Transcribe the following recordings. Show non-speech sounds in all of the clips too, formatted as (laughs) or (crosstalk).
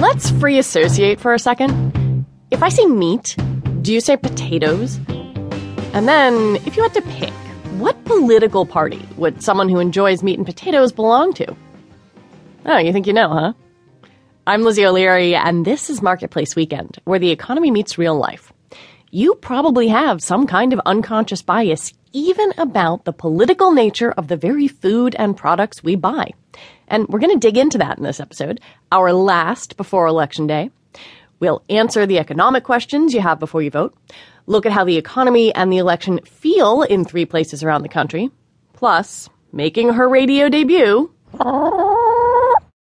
let's free associate for a second. If I say meat, do you say potatoes? And then, if you had to pick, what political party would someone who enjoys meat and potatoes belong to? Oh, you think you know, huh? I'm Lizzie O'Leary, and this is Marketplace Weekend, where the economy meets real life. You probably have some kind of unconscious bias, even about the political nature of the very food and products we buy. And we're going to dig into that in this episode, our last before Election Day. We'll answer the economic questions you have before you vote, look at how the economy and the election feel in three places around the country, plus, making her radio debut.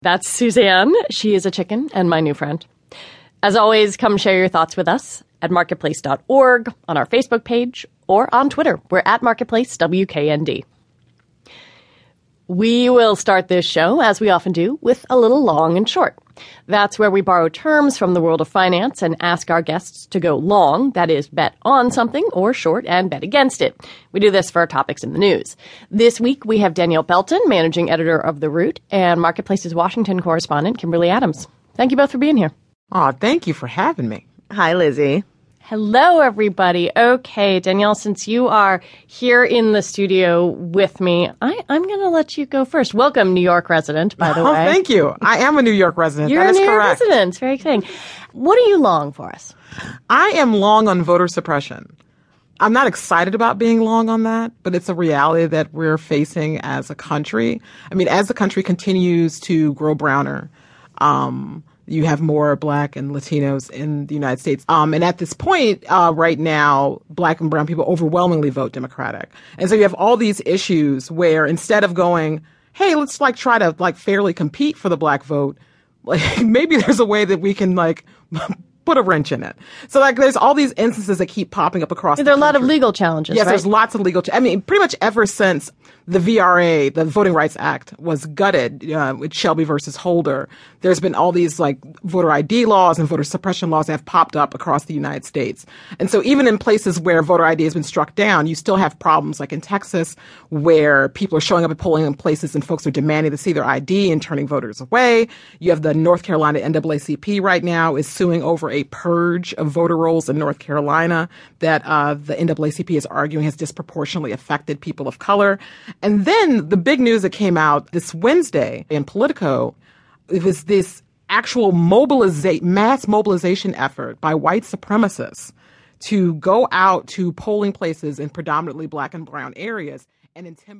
That's Suzanne. She is a chicken and my new friend. As always, come share your thoughts with us at marketplace.org, on our Facebook page, or on Twitter. We're at Marketplace WKND. We will start this show, as we often do, with a little long and short. That's where we borrow terms from the world of finance and ask our guests to go long, that is, bet on something, or short and bet against it. We do this for our topics in the news. This week we have Danielle Belton, managing editor of The Root, and Marketplace's Washington correspondent, Kimberly Adams. Thank you both for being here. Oh, thank you for having me. Hi, Lizzie. Hello, everybody. Okay, Danielle, since you are here in the studio with me, I, am going to let you go first. Welcome, New York resident, by the oh, way. Thank you. I am a New York resident. You're that a New York correct. resident. Very exciting. What are you long for us? I am long on voter suppression. I'm not excited about being long on that, but it's a reality that we're facing as a country. I mean, as the country continues to grow browner, um, you have more black and Latinos in the United States. Um, and at this point, uh, right now, black and brown people overwhelmingly vote Democratic. And so you have all these issues where instead of going, hey, let's like try to like fairly compete for the black vote, (laughs) like maybe there's a way that we can like put a wrench in it. So like there's all these instances that keep popping up across There are the a lot of legal challenges. Yes, right? there's lots of legal. Ch- I mean, pretty much ever since the VRA, the Voting Rights Act, was gutted uh, with Shelby versus Holder, there's been all these like voter ID laws and voter suppression laws that have popped up across the United States. And so even in places where voter ID has been struck down, you still have problems like in Texas where people are showing up at polling places and folks are demanding to see their ID and turning voters away. You have the North Carolina NAACP right now is suing over a purge of voter rolls in North Carolina that uh, the NAACP is arguing has disproportionately affected people of color. And then the big news that came out this Wednesday in Politico, it was this actual mobiliza- mass mobilization effort by white supremacists to go out to polling places in predominantly black and brown areas and intimidate